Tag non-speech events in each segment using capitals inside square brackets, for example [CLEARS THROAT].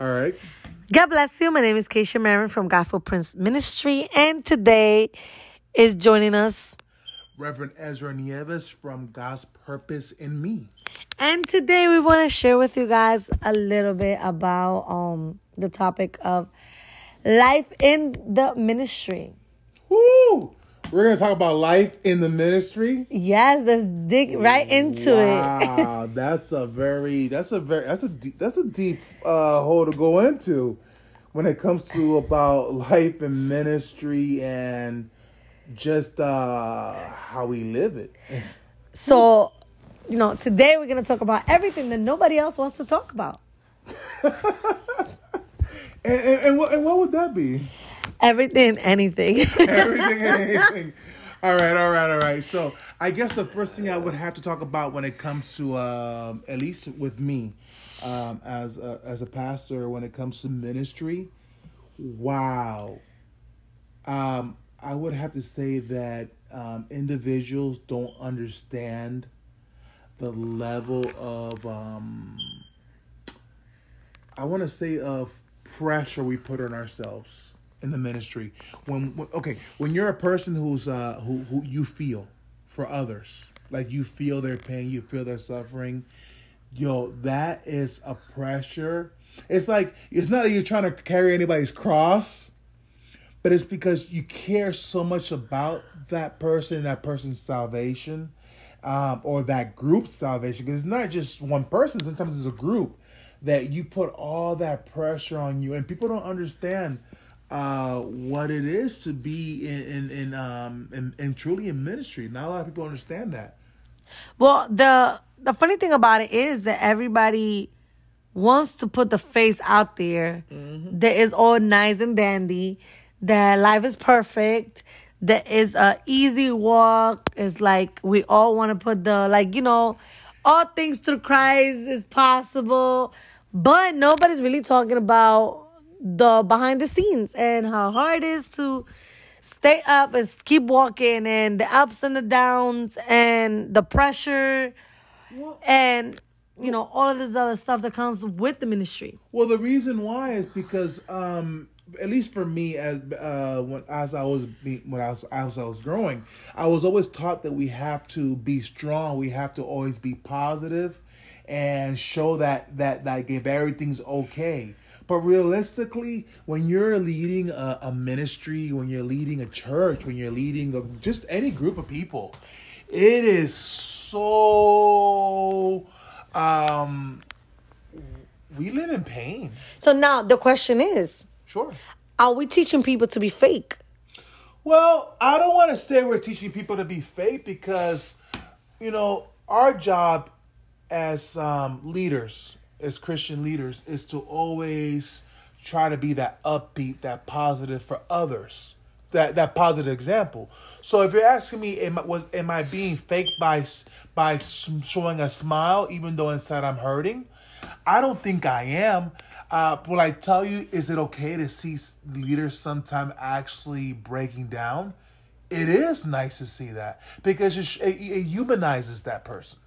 All right. God bless you. My name is Keisha Marin from Gospel Prince Ministry, and today is joining us. Reverend Ezra Nieves from God's Purpose in Me. And today we want to share with you guys a little bit about um the topic of life in the ministry. Woo! We're gonna talk about life in the ministry. Yes, let's dig right into it. Wow, [LAUGHS] that's a very that's a very that's a deep, that's a deep uh, hole to go into when it comes to about life and ministry and just uh, how we live it. So, you know, today we're going to talk about everything that nobody else wants to talk about. [LAUGHS] and, and, and, what, and what would that be? Everything, anything. [LAUGHS] Everything and anything. All right, all right, all right. So I guess the first thing I would have to talk about when it comes to, um, at least with me, um, as a, as a pastor, when it comes to ministry, wow. Um, I would have to say that um, individuals don't understand the level of, um, I want to say, of pressure we put on ourselves in the ministry. When, when okay, when you're a person who's uh, who who you feel for others, like you feel their pain, you feel their suffering, yo, that is a pressure. It's like it's not that you're trying to carry anybody's cross, but it's because you care so much about that person, that person's salvation, um, or that group's salvation. Because it's not just one person; sometimes it's a group that you put all that pressure on you, and people don't understand uh, what it is to be in in in, um, in, in truly in ministry. Not a lot of people understand that. well, the the funny thing about it is that everybody wants to put the face out there that is all nice and dandy, that life is perfect, that is a easy walk. It's like we all want to put the like, you know, all things through Christ is possible. But nobody's really talking about the behind the scenes and how hard it is to stay up and keep walking and the ups and the downs and the pressure and you know all of this other stuff that comes with the ministry. Well, the reason why is because, um, at least for me, as uh, when as I was when I was as I was growing, I was always taught that we have to be strong. We have to always be positive, and show that that like if everything's okay. But realistically, when you're leading a, a ministry, when you're leading a church, when you're leading a, just any group of people, it is so. Um, we live in pain. So now the question is, Sure. are we teaching people to be fake? Well, I don't want to say we're teaching people to be fake because, you know, our job as um, leaders, as Christian leaders, is to always try to be that upbeat, that positive for others, that that positive example. So if you're asking me, am I, was am I being fake by by showing a smile even though inside I'm hurting? I don't think I am. Uh, will I tell you, is it okay to see leaders sometime actually breaking down? It is nice to see that because it, it humanizes that person.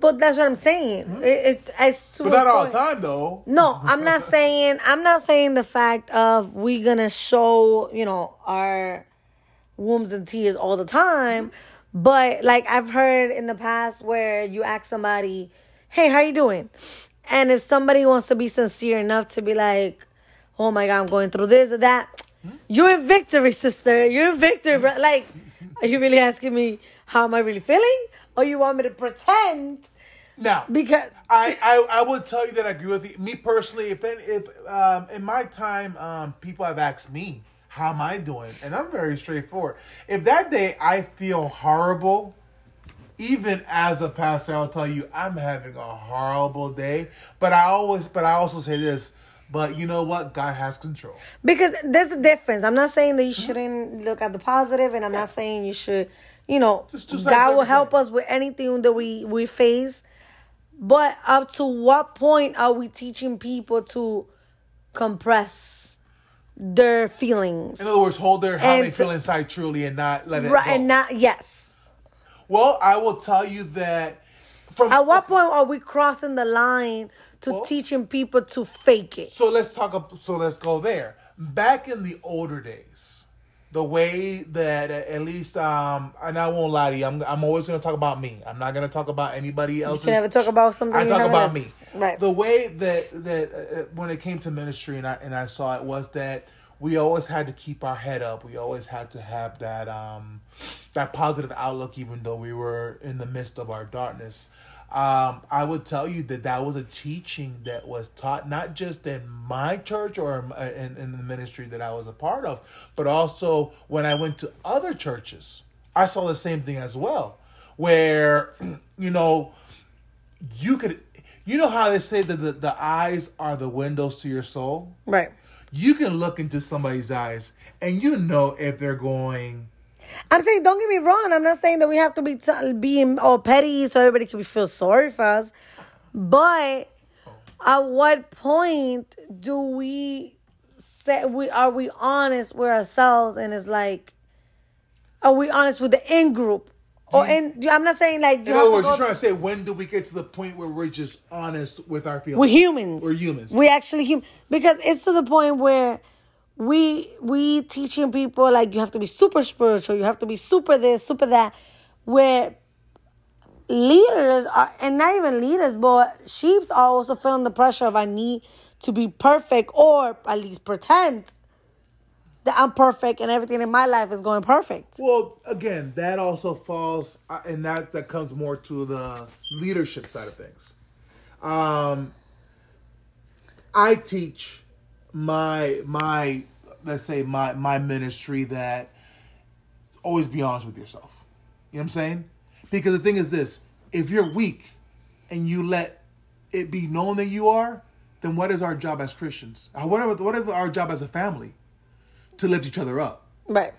But that's what I'm saying. It, it, it's But not all the point- time, though. No, I'm not [LAUGHS] saying I'm not saying the fact of we gonna show, you know, our wombs and tears all the time. But like I've heard in the past where you ask somebody, Hey, how you doing? And if somebody wants to be sincere enough to be like, Oh my god, I'm going through this or that, hmm? you're in victory, sister. You're in victory, bro. Like, are you really asking me how am I really feeling? Or you want me to pretend No, because I, I I would tell you that I agree with you. Me personally, if in, if um in my time, um people have asked me how am I doing, and I'm very straightforward. If that day I feel horrible, even as a pastor, I'll tell you I'm having a horrible day. But I always, but I also say this. But you know what? God has control. Because there's a difference. I'm not saying that you shouldn't look at the positive, and I'm not saying you should, you know, Just of God will help us with anything that we we face. But up to what point are we teaching people to compress their feelings? In other words, hold their how And they to- feel inside truly, and not let it Right, go. and not yes. well, I will tell you that from At what point are we crossing the line to Well- teaching people to fake it. So let's talk. So let's go there. Back in the older days, the way that at least, um, and I won't lie to you, I'm, I'm always going to talk about me. I'm not going to talk about anybody else. You can never talk about something. I talk about lived. me. Right. The way that that uh, when it came to ministry, and I and I saw it was that we always had to keep our head up. We always had to have that um that positive outlook, even though we were in the midst of our darkness. Um, I would tell you that that was a teaching that was taught not just in my church or in, in the ministry that I was a part of, but also when I went to other churches. I saw the same thing as well, where [CLEARS THROAT] you know you could you know how they say that the, the eyes are the windows to your soul Right. you can look into somebody's eyes and you know if they're going I'm saying, don't get me wrong. I'm not saying that we have to be t- being all petty so everybody can feel sorry for us. But at what point do we say we are we honest with ourselves? And it's like, are we honest with the in group? Or in, I'm not saying like you in other words you're trying to say when do we get to the point where we're just honest with our feelings We're humans. we're humans We actually human because it's to the point where we we teaching people like you have to be super spiritual, you have to be super this, super that, where leaders are and not even leaders, but sheeps are also feeling the pressure of I need to be perfect or at least pretend that I'm perfect and everything in my life is going perfect. well again that also falls uh, and that that comes more to the leadership side of things um i teach my my let's say my my ministry that always be honest with yourself you know what i'm saying because the thing is this if you're weak and you let it be known that you are then what is our job as christians what, are, what our job as a family to lift each other up Right.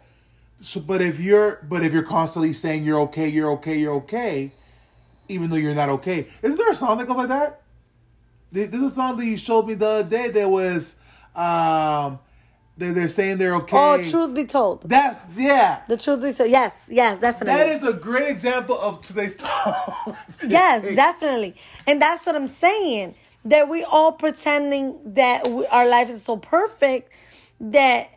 so, but if you're, but if you're constantly saying you're okay, you're okay, you're okay, even though you're not okay, isn't there a song that goes like that? There- There's a song that you showed me the other day that was, um, they're, they're saying they're okay. Oh, truth be told. That's yeah. The truth be told. Yes, yes, definitely. That is a great example of today's talk. Yes, [LAUGHS] definitely. And that's what I'm saying. That we all pretending that we, our life is so perfect that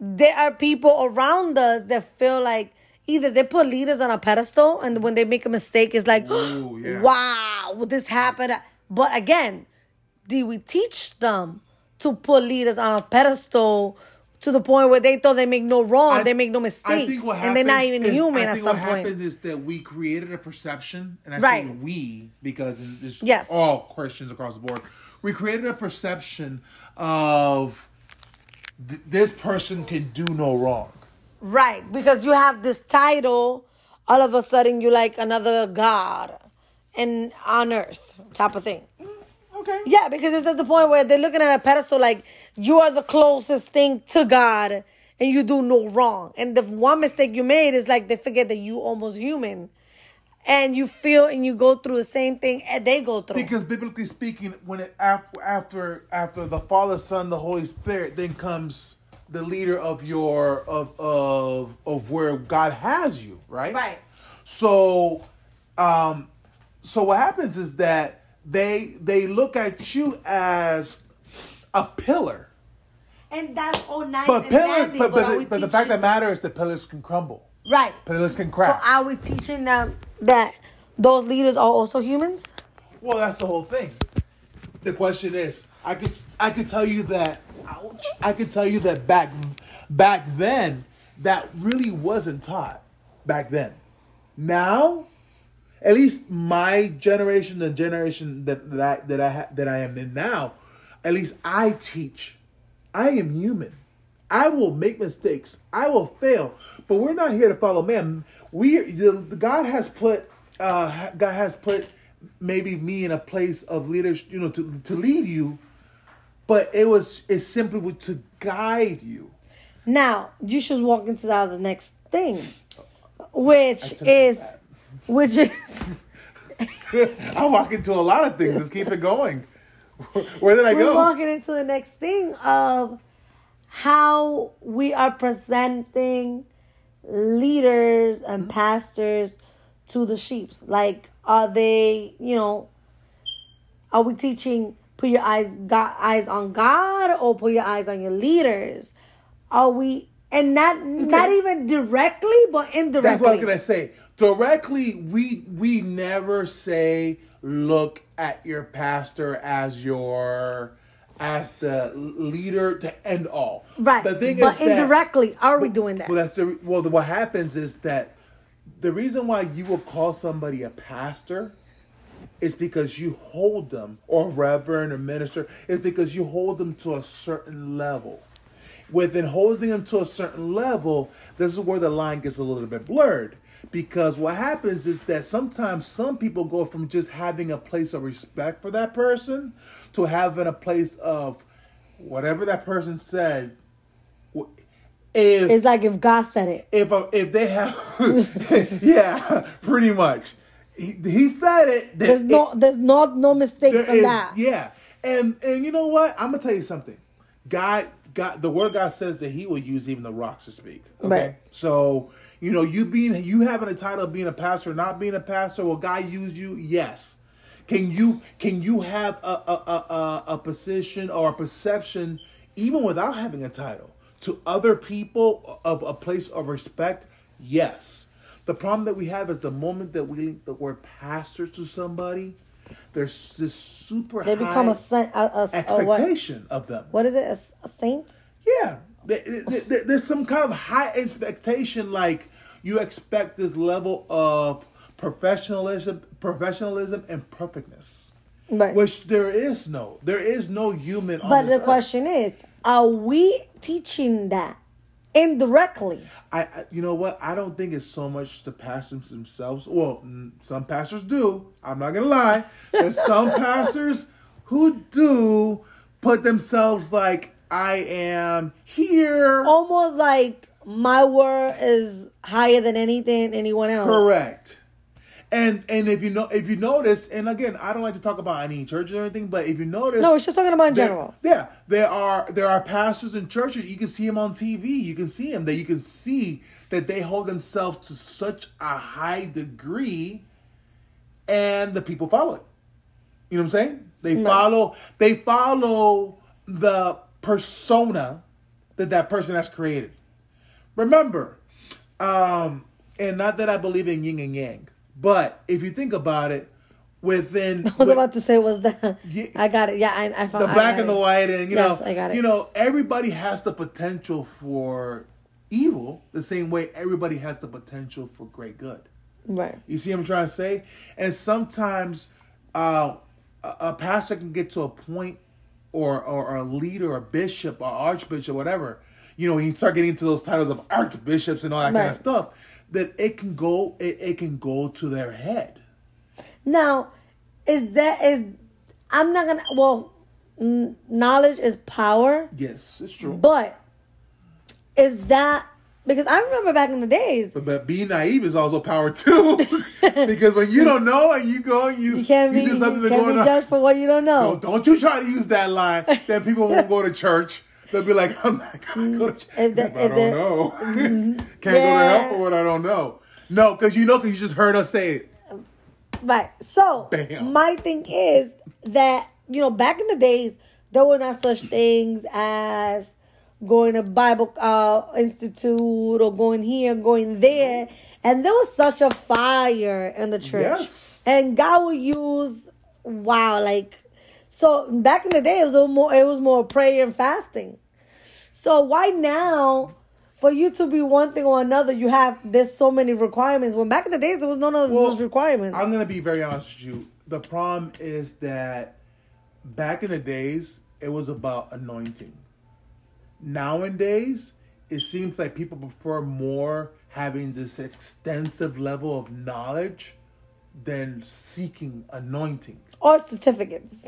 there are people around us that feel like either they put leaders on a pedestal and when they make a mistake, it's like, Ooh, yeah. [GASPS] wow, this happened. But again, do we teach them to put leaders on a pedestal to the point where they thought they make no wrong, I- they make no mistakes, think what and they're not even is- human I at think some what point? happens is that we created a perception, and I Right. say we because it's Yes. all Christians across the board. We created a perception of th- this person can do no wrong. Right, because you have this title, all of a sudden you like another god and on earth type of thing. Okay. Yeah, because it's at the point where they're looking at a pedestal like you are the closest thing to God and you do no wrong. And the one mistake you made is like they forget that you almost human. And you feel and you go through the same thing and they go through. Because biblically speaking, when it after after after the Father, Son, the Holy Spirit, then comes the leader of your of of of where God has you, right? Right. So, um, so what happens is that they they look at you as a pillar, And that's all nice but and pillars, dandy, but but, but, the, but the fact that matters is that pillars can crumble, Right. pillars can crack. So are we teaching them that those leaders are also humans? Well, that's the whole thing. The question is, I could I could tell you that ouch, I could tell you that back back then that really wasn't taught back then. Now, at least my generation, the generation that that I, that I ha- that I am in now, at least I teach. I am human. I will make mistakes. I will fail, but we're not here to follow man. We the, God has put uh God has put maybe me in a place of leadership, you know, to to lead you, but it was it's simply to guide you. Now you should walk into the next thing, which is, that. Which is [LAUGHS] I walk into a lot of things. Let's keep it going. [LAUGHS] Where did I we're go? walking into the next thing of how we are presenting leaders and mm-hmm. pastors to the sheeps. Like, are they, you know, Are we teaching put your eyes got eyes on God or put your eyes on your leaders? Are we and not not even directly but indirectly? That's what I'm gonna say. Directly, we we never say look at your pastor as your as the leader to end all. Right. The thing but is that- indirectly, are we doing that? Well, that's the well. The, what happens is that the reason why you will call somebody a pastor is because you hold them, or reverend or minister, is because you hold them to a certain level. Within holding them to a certain level, this is where the line gets a little bit blurred. Because what happens is that sometimes some people go from just having a place of respect for that person to having a place of whatever that person said. If it's like if God said it. if uh, if they have [LAUGHS] yeah pretty much he, he said it There's no there's no no mistakes there that. yeah and and you know what i'm gonna tell you something god god the word god says that he will use even the rocks to speak. Okay? Right. so you know you being you having a title of being a pastor not being a pastor will god use you? Yes. Can you can you have a a, a, a, a position or a perception even without having a title to other people of a place of respect? Yes. The problem that we have is the moment that we link the word pastor to somebody there's this super They become high a saint. A, a, a expectation of them What is it? A, saint? yeah, There- there- there- there's some kind of high expectation, like you expect this level of professionalism, professionalism, and perfectness, Right. which there is no. There is no human. but the earth. question is, are we teaching that indirectly? I, I, you know what? I don't think it's so much the pastors themselves. Well, some pastors do. I'm not gonna lie. There's some [LAUGHS] pastors who do put themselves like I am here. Almost like my word is higher than anything anyone else. Correct. And and if you know if you notice, and again, I don't like to talk about any churches or anything, but if you notice, No, it's just talking about in there- general. Yeah, there are there are pastors in churches. You can see them on TV. You can see them. That you can see that they hold themselves to such a high degree, and the people follow it. You know what I'm saying? They follow. They follow the persona that that person has created. Remember, um, and not that I believe in yin and yang, but if you think about it, within [LAUGHS] I was about to say was the Yeah. I got it. Yeah, I, I found the black and the white, and you Yes, know, I got it. you know, everybody has the potential for evil the same way everybody has the potential for great good. Right. You see what I'm trying to say? And sometimes uh, a, a pastor can get to a point, or, or a leader, or a bishop, or archbishop, whatever. You know, when you start getting into those titles of archbishops and all that kind of stuff, that it can go, it, it can go to their head. Now, is that is I'm not gonna well, knowledge is power, Yes, it's true. but is that because I remember back in the days But, but being naive is also power too, [LAUGHS] because when you don't know and you go, you you can't be you do something you can't be on. for what you don't know. Don't, don't you try to use that line. Then people won't go to church. [LAUGHS] They'll be like, I'm not gonna go to church. If the- I don't know. [LAUGHS] Can't go to Yeah. hell for what I don't know. No, because you know, because you just heard us say it. Right. So Bam. my thing is that you know back in the days there were not such things as going to Bible uh, Institute or going here, going there, and there was such a fire in the church, Yes. and God would use wow like so back in the day it was a more it was more prayer and fasting. So why now? For you to be one thing or another, you have there's so many requirements. When back in the days there was none of those requirements. I'm gonna be very honest with you. The problem is that back in the days, it was about anointing. Nowadays, it seems like people prefer more having this extensive level of knowledge than seeking anointing. or certificates.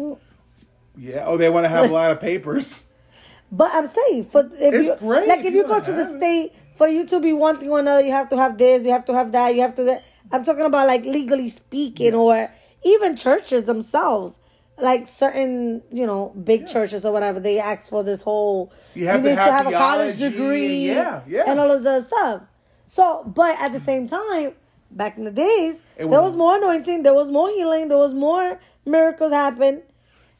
Yeah. Oh, they want to have a lot of papers. [LAUGHS] But I'm saying for if It's you great like if you you go wanna the it. state for you to be one thing or another, you have to have this, you have to have that, you have to that. I'm talking about like legally speaking, Yes. or even churches themselves, like certain you know big Yes. churches or whatever. They ask for this whole You have to have a college degree, yeah, yeah. and all of that stuff. So, but at the same time, back in the days, It there was- was more anointing, there was more healing, there was more miracles happen.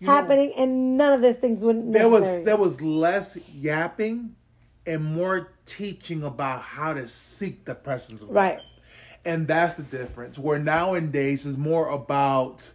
Know- happening, and none of those things were there was there was less yapping and more teaching about how to seek the presence of God. Right. God. And that's the difference. Where nowadays is more about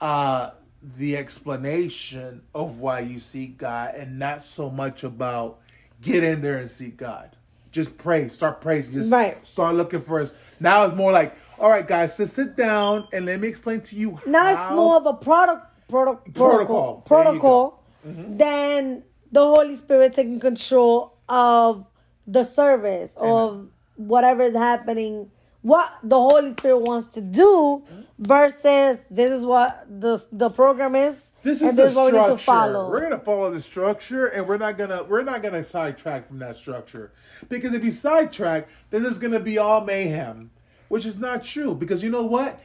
uh the explanation of why you seek God and not so much about get in there and seek God. Just pray, start praising, just Right. start looking for us. Now it's more like, all right, guys, just sit down and let me explain to you. now it's more of a product, Protocol. protocol, protocol than mm-hmm. the Holy Spirit taking control of the service of whatever is happening. What the Holy Spirit wants to do mm-hmm. versus this is what the the program is. This is this the is what we need to follow. We're gonna follow the structure, and we're not gonna we're not gonna sidetrack from that structure because if you sidetrack, then there's gonna be all mayhem, which is not true. Because you know what?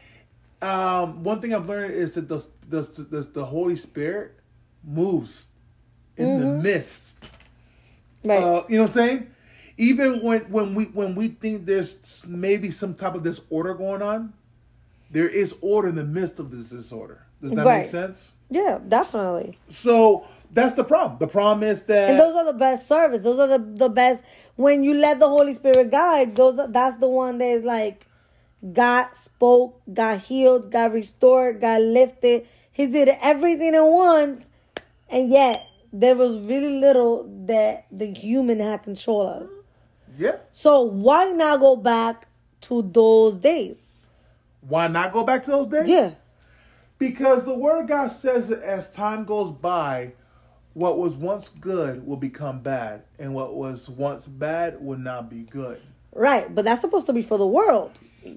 Um, one thing I've learned is that the the the, the Holy Spirit moves in the midst. right. Uh, you know what I'm saying? Even when when we when we think there's maybe some type of disorder going on, there is order in the midst of this disorder. Does that Right. make sense? yeah, definitely. So that's the problem. The problem is that And those are the best service. Those are the, the best when you let the Holy Spirit guide. Those are, that's the one that is like God spoke, got healed, got restored, got lifted. He did everything at once, and yet there was really little that the human had control of. yeah. So why not go back to those days? Why not go back to those days? Yeah, Because the word of God says that as time goes by, what was once good will become bad, and what was once bad will not be good. right. But that's supposed to be for the world.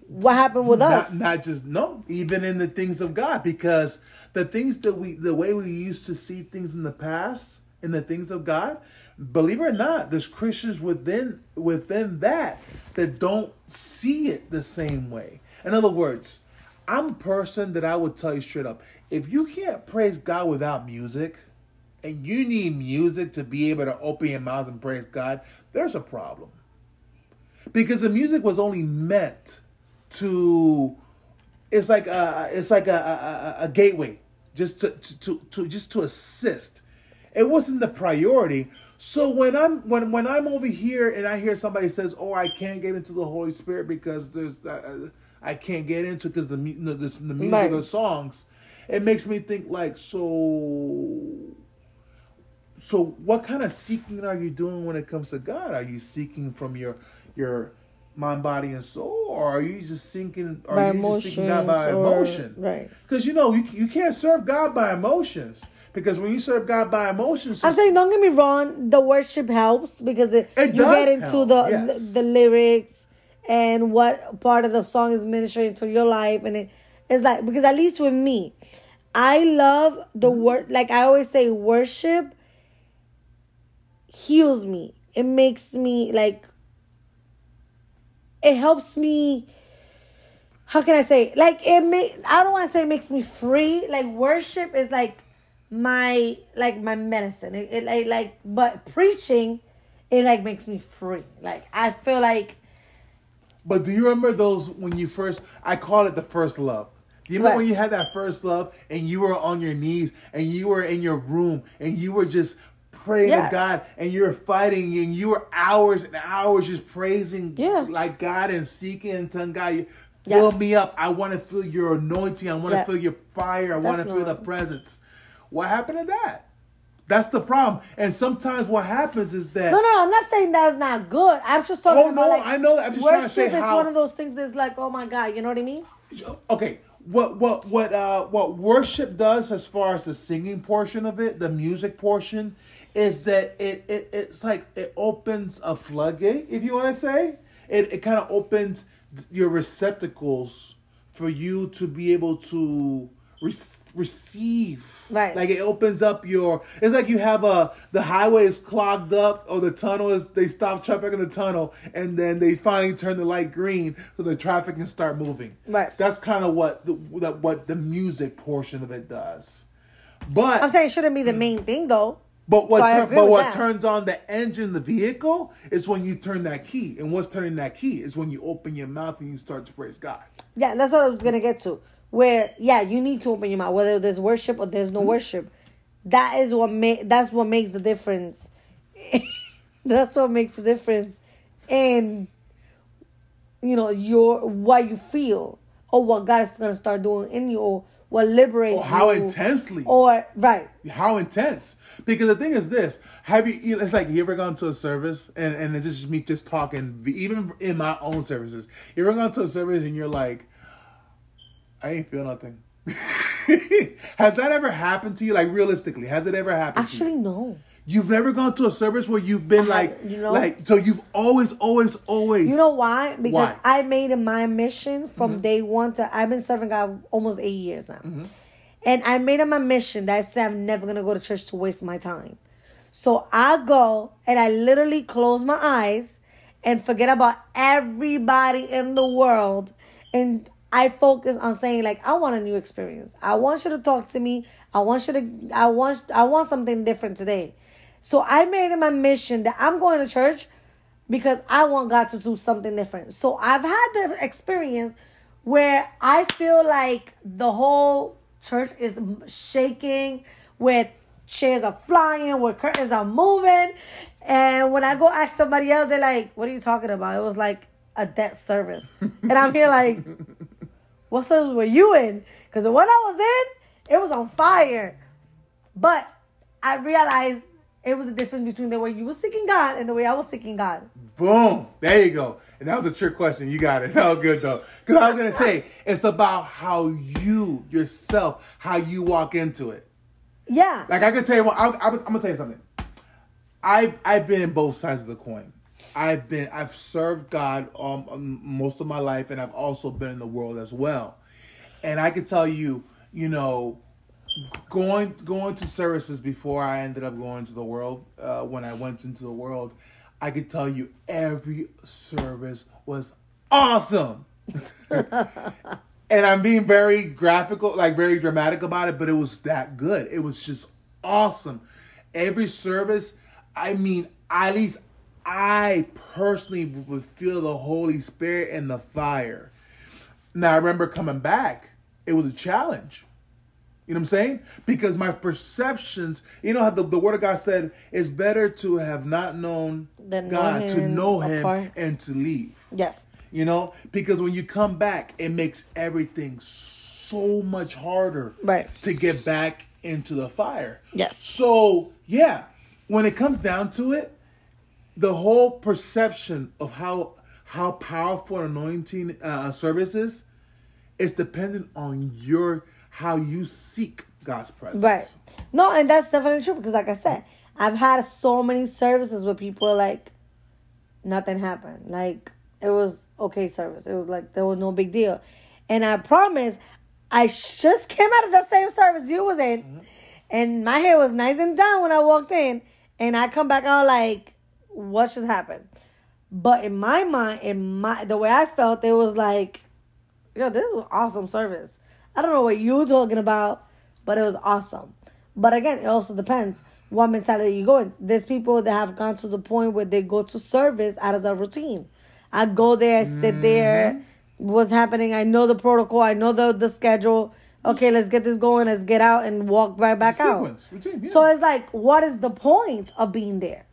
What happened with us? Not, not just no, even in the things of God, because the things that we, the way we used to see things in the past, in the things of God, believe it or not, there's Christians within within that that don't see it the same way. In other words, I'm a person that I would tell you straight up: if you can't praise God without music, and you need music to be able to open your mouth and praise God, there's a problem because the music was only meant to it's like a it's like a, a, a gateway just to, to to to just to assist it wasn't the priority so when i'm when when i'm over here and i hear somebody says oh i can't get into the holy spirit because there's uh, i can't get into because the, the, the, the music Right. songs it makes me think like so so what kind of seeking are you doing when it comes to God? Are you seeking from your your mind, body, and soul, or are you just seeking? Are By you just seeking God by emotions or- emotion? right. Because you know you you can't serve God by emotions. Because when you serve God by emotions, I'm saying, don't get me wrong. The worship helps because it, It you get into help, the, yes. the the lyrics and what part of the song is ministering to your life, and it, it's like because at least with me, I love the Mm-hmm. word. Like I always say, worship heals me. It makes me like. It helps me. How can I say? Like it may. I don't want to say it makes me free. Like worship is like my like my medicine. It, it like like but preaching, it like makes me free. Like I feel like But do you remember those when you first? I call it the first love. Do you remember Right. when you had that first love and you were on your knees and you were in your room and you were just praying Yes. to God and you're fighting and you are hours and hours just praising Yeah. like God and seeking and telling God, fill Yes. me up. I want to feel your anointing. I want to Yes. feel your fire. I want to feel the presence. What happened to that? That's the problem. And sometimes what happens is that no, no. I'm not saying that's not good. I'm just talking Oh, no, like I know. I'm just trying to worship say is how- one of those things that's like oh my god, you know what I mean? okay what what what uh what worship does as far as the singing portion of it the music portion is that it, it it's like it opens a floodgate if you want to say it it kind of opens your receptacles for you to be able to re- receive Right. like it opens up your it's like you have a the highway is clogged up or the tunnel is they stop traffic in the tunnel and then they finally turn the light green so the traffic can start moving Right. that's kind of what the that what the music portion of it does but I'm saying it shouldn't be the main thing though. But what So tur- but what that. turns on the engine the vehicle is when you turn that key and what's turning that key is when you open your mouth and you start to praise god Yeah, that's what I was gonna get to. Where yeah, you need to open your mouth, whether there's worship or there's no mm-hmm. worship. that is what ma- that's what makes the difference. [LAUGHS] that's what makes the difference in you know your what you feel or what God is gonna start doing in you or what liberates Or how you. intensely. or right How intense? Because the thing is this: Have you? It's like you ever gone to a service, and and it's just me just talking. Even in my own services, you ever gone to a service and you're like, I ain't feel nothing. [LAUGHS] has that ever happened to you? Like realistically, has it ever happened? to actually no you've never gone to a service where you've been I like, you know? like, so you've always, always, always. You know why? Because Why? Mm-hmm. I made it my mission from day one to I've been serving God almost eight years now. And I made it my mission that I said I'm never gonna go to church to waste my time. So I go and I literally close my eyes and forget about everybody in the world and I focus on saying like I want a new experience. I want you to talk to me. I want you to I want I want something different today. So I made it my mission that I'm going to church because I want God to do something different. So I've had the experience where I feel like the whole church is shaking, where chairs are flying, where curtains are moving. And when I go ask somebody else, they're like, What are you talking about? It was like a debt service. and I'm here like, [LAUGHS] What service were you in? Because the one I was in, it was on fire. But I realized it was the difference between the way you were seeking God and the way I was seeking God. Boom. There you go. And that was a trick question. You got it. [LAUGHS] That was good though. Because I was gonna say it's about how you yourself, how you walk into it. Yeah. Like I can tell you what. I'm, I'm, I'm gonna tell you something. I I've been in both sides of the coin. I've been I've served God um, most of my life, and I've also been in the world as well. And I can tell you, you know, going going to services before I ended up going to the world. Uh, when I went into the world, I could tell you every service was awesome. [LAUGHS] and I'm being very graphical, like very dramatic about it, but it was that good. It was just awesome. Every service, I mean, at least I personally would feel the Holy Spirit and the fire. Now I remember coming back, it was a challenge. You know what I'm saying? Because my perceptions, you know how the, the word of God said, it's better to have not known Than know God, to him know him apart. and to leave. Yes. You know, because when you come back, it makes everything so much harder Right. to get back into the fire. Yes. So, yeah, when it comes down to it, the whole perception of how how powerful an anointing uh, service is, is dependent on your how you seek God's presence. Right. No, and that's definitely true because, like I said, I've had so many services where people like nothing happened. Like it was okay service. It was like there was no big deal. And I promise, I just [LAUGHS] came out of the same service you was in, mm-hmm. and my hair was nice and done when I walked in, and I come back out like, what just happened? But in my mind, in my the way I felt, it was like, yo, this was awesome service. I don't know what you were talking about, but it was awesome. But again, it also depends what mentality you go in. There's people that have gone to the point where they go to service out of the routine. I go there, I sit mm-hmm. there, what's happening? I know the protocol, I know the the schedule. Okay, let's get this going, let's get out and walk right back out. Sequence, routine, yeah. So it's like, what is the point of being there?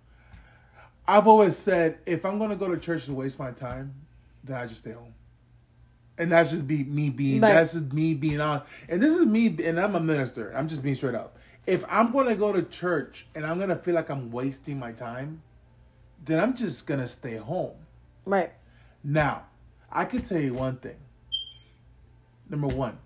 I've always said if I'm gonna go to church and waste my time, then I just stay home. And that's just be me being Right. that's just me being on. And this is me and I'm a minister. I'm just being straight up. If I'm gonna go to church and I'm gonna feel like I'm wasting my time, then I'm just gonna stay home. Right. Now, I can tell you one thing. Number one,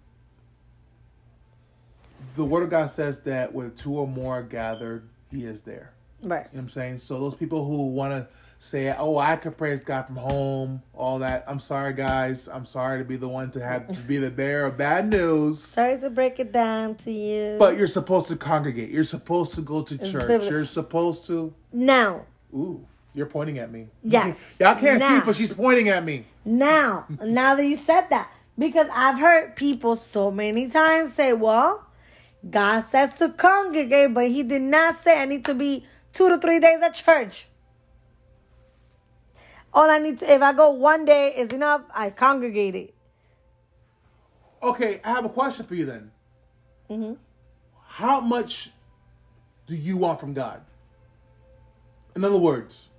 the word of God says that where two or more are gathered, he is there. Right. You know what I'm saying? So those people who want to say, "Oh, I could praise God from home," all that. I'm sorry, guys. I'm sorry to be the one to have to be the bearer of bad news. Sorry to break it down to you. But you're supposed to congregate. You're supposed to go to church. biblical. You're supposed to. now, Ooh, you're pointing at me. Yes. [LAUGHS] Y'all can't see, Now. but she's pointing at me. Now, [LAUGHS] now that you said that, because I've heard people so many times say, well, God says to congregate, but He did not say I need to be two to three days at church. All I need to, if I go one day is enough, I congregate it. Okay, I have a question for you then. Mm-hmm. How much do you want from God? In other words,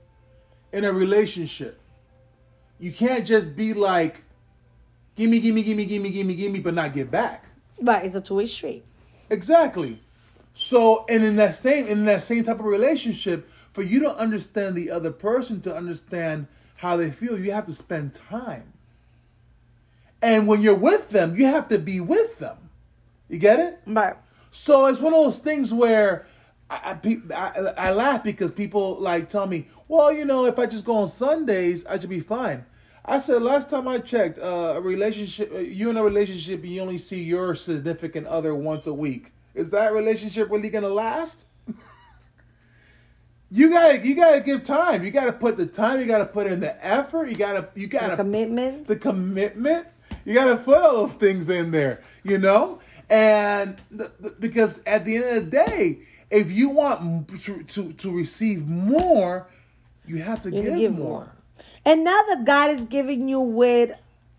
in a relationship, you can't just be like, gimme, gimme, gimme, gimme, gimme, gimme, but not give back. Right, it's a two way street. Exactly. So, and in that same in that same type of relationship, for you to understand the other person, to understand how they feel, you have to spend time. And when you're with them, you have to be with them. You get it? Right. So it's one of those things where I, I, I, I laugh because people like tell me, well, you know, if I just go on Sundays, I should be fine. I said last time I checked, uh, a relationship, uh, you in a relationship, you only see your significant other once a week. Is that relationship really gonna last? You gotta, you gotta give time. You gotta put the time. You gotta put in the effort. You gotta, you gotta The commitment. the commitment. You got to put all those things in there, you know? And the, the, because at the end of the day, if you want to, to, to receive more, you have to You give, give more. more. And now that God is giving you with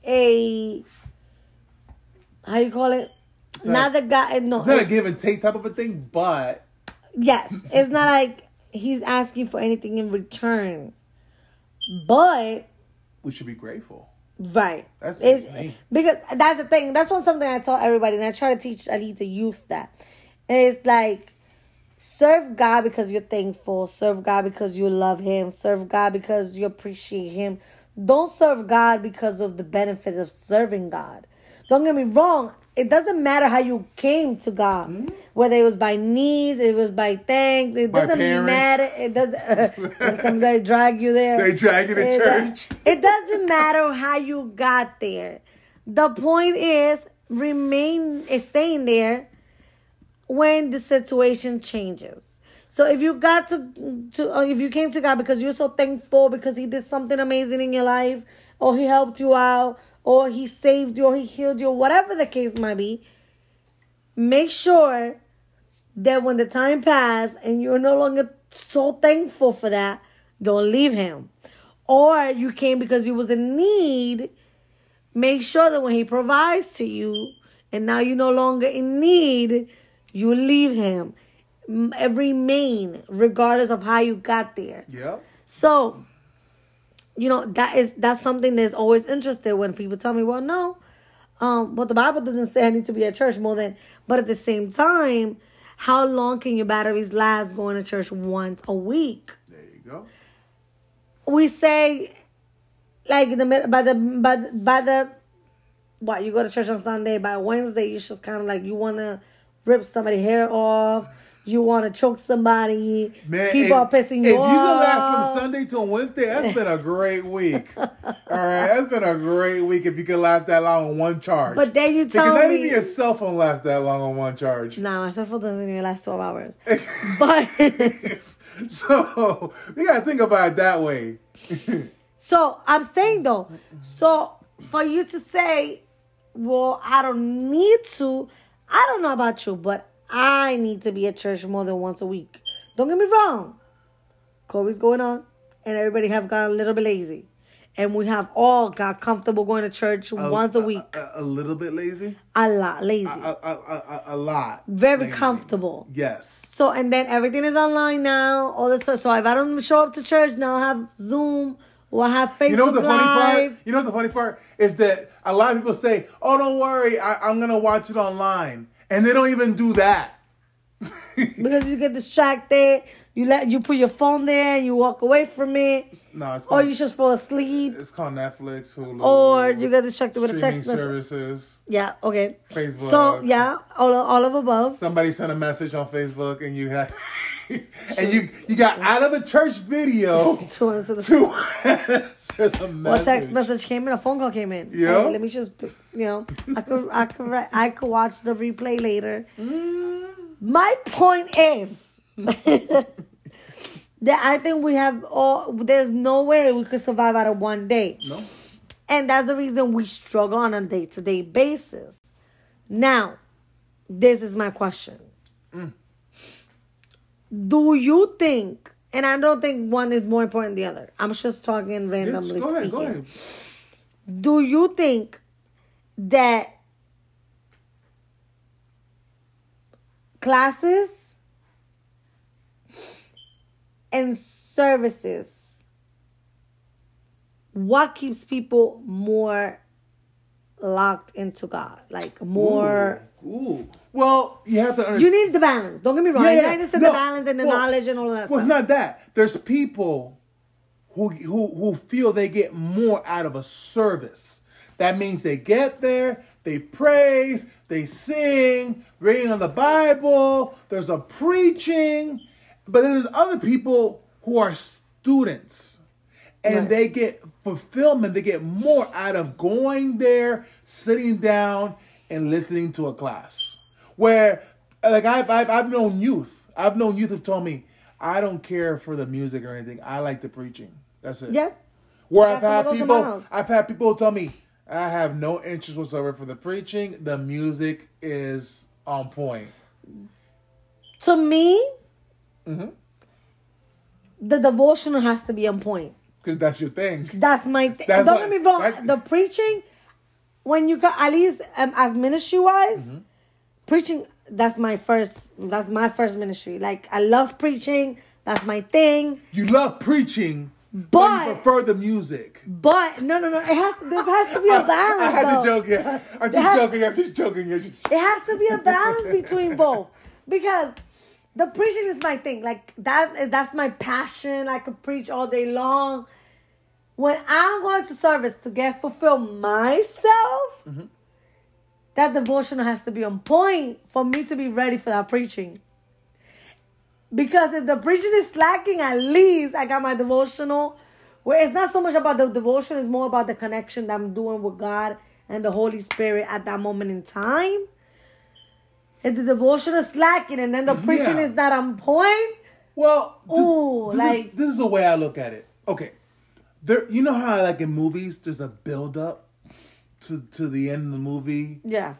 a how you call it? now not- that God no It's not a give and take type of a thing, but yes, it's not like he's asking for anything in return. But we should be grateful. Right. That's It's- because that's the thing. That's one something I tell everybody, and I try to teach at least the youth that it's like serve God because you're thankful, serve God because you love Him, serve God because you appreciate Him. Don't serve God because of the benefits of serving God. Don't get me wrong. It doesn't matter how you came to God, whether it was by needs, it was by thanks. It? By doesn't parents. matter. It doesn't. [LAUGHS] if somebody drag you there, They drag you to it, church. It doesn't matter how you got there. The point is remain staying there when the situation changes. So if you got to to uh, if you came to God because you're so thankful because he did something amazing in your life or he helped you out or he saved you or he healed you whatever the case might be, make sure that when the time passed and you're no longer so thankful for that, don't leave him. Or you came because you was in need, make sure that when he provides to you and now you're no longer in need, you leave him. M- Remain regardless of how you got there. Yep. So, you know, that is that's something that's always interested when people tell me, well, no, um, but the Bible doesn't say I need to be at church more than but at the same time, how long can your batteries last going to church once a week? There you go. We say like in the by the by the, by the what you go to church on Sunday by Wednesday you just kind of like you want to rip somebody's hair off. You want to choke somebody. Man, People if, are pissing if you you off. can last from Sunday to Wednesday, that's [LAUGHS] been a great week. All right, that's been a great week if you can last that long on one charge. But then you tell because not me- even your cell phone lasts that long on one charge. Nah, my cell phone doesn't even last 12 hours. [LAUGHS] but [LAUGHS] so you gotta think about it that way. so I'm saying though, so for you to say, well, I don't need to, I don't know about you, but I need to be at church more than once a week. Don't get me wrong. COVID's going on, and everybody have got a little bit lazy. And we have all got comfortable going to church once a week. A, a little bit lazy. A lot lazy. A, a, a, a lot. Very lazy. comfortable. Yes. So and then everything is online now. All this stuff. So if I don't show up to church now, I have Zoom or I have Facebook You know what the funny part? You know what the funny part is that a lot of people say, "Oh, don't worry, I, I'm gonna watch it online," and they don't even do that. [LAUGHS] because you get distracted. You let you put your phone there and you walk away from it, No, it's or you just fall asleep, it's called Netflix, Hulu, or you get distracted with a text message. services. Yeah. Okay. Facebook. So yeah, all of, all of above. Somebody sent a message on Facebook, and you had, [LAUGHS] and you you got out of the church video [LAUGHS] To answer the to answer the What message. text message came in? A phone call came in. Yeah. Hey, let me just, you know, I could, I could, I could watch the replay later. [LAUGHS] Mm. My point is [LAUGHS] I think we have all. There's no way we could survive out of one day, No. and that's the reason we struggle on a day to day basis. Now, this is my question: mm. Do you think? And I don't think one is more important than the other. I'm just talking Yes, randomly go ahead. speaking Go ahead. do you think that classes in services, what keeps people more locked into God? Like more. Ooh. Well, you have to understand. You need the balance. Don't get me wrong. Yeah, I yeah. understand No, the balance and the well- knowledge and all that Well, stuff. it's not that. There's people who who who feel they get more out of a service. That means they get there, they praise, they sing, reading on the Bible. There's a preaching, but then there's other people who are students, and Right. they get fulfillment. They get more out of going there, sitting down, and listening to a class. Where, like, I've I've, I've known youth. I've known youth who've told me, I don't care for the music or anything. I like the preaching. That's it. yeah. Where I've had what goes in people. I've had people tell me, I have no interest whatsoever for the preaching. The music is on point. To me, Mm-hmm. the devotional has to be on point. Because that's your thing. That's my thing. Don't what- get me wrong. the preaching, when you can at least um, as ministry wise, Mm-hmm. preaching. That's my first. That's my first ministry. Like I love preaching. That's my thing. You love preaching, but, But- you prefer the music. But no, no, no. It has. This has to be a balance. [LAUGHS] I had though. to joke. Yeah, I'm just has- joking. I'm just joking. I'm just- It has to be a balance between both [LAUGHS] because the preaching is my thing. Like that is that's my passion. I could preach all day long. When I'm going to service to get fulfilled myself, mm-hmm. that devotional has to be on point for me to be ready for that preaching. Because if the preaching is lacking, at least I got my devotional. Where it's not so much about the devotion, it's more about the connection that I'm doing with God and the Holy Spirit at that moment in time. If the devotion is slacking and then the preaching Yeah. is not on point, Well, this, Ooh, this like- is, this is the way I look at it. Okay, there. You know how like in movies, there's a build up to to the end of the movie. yeah.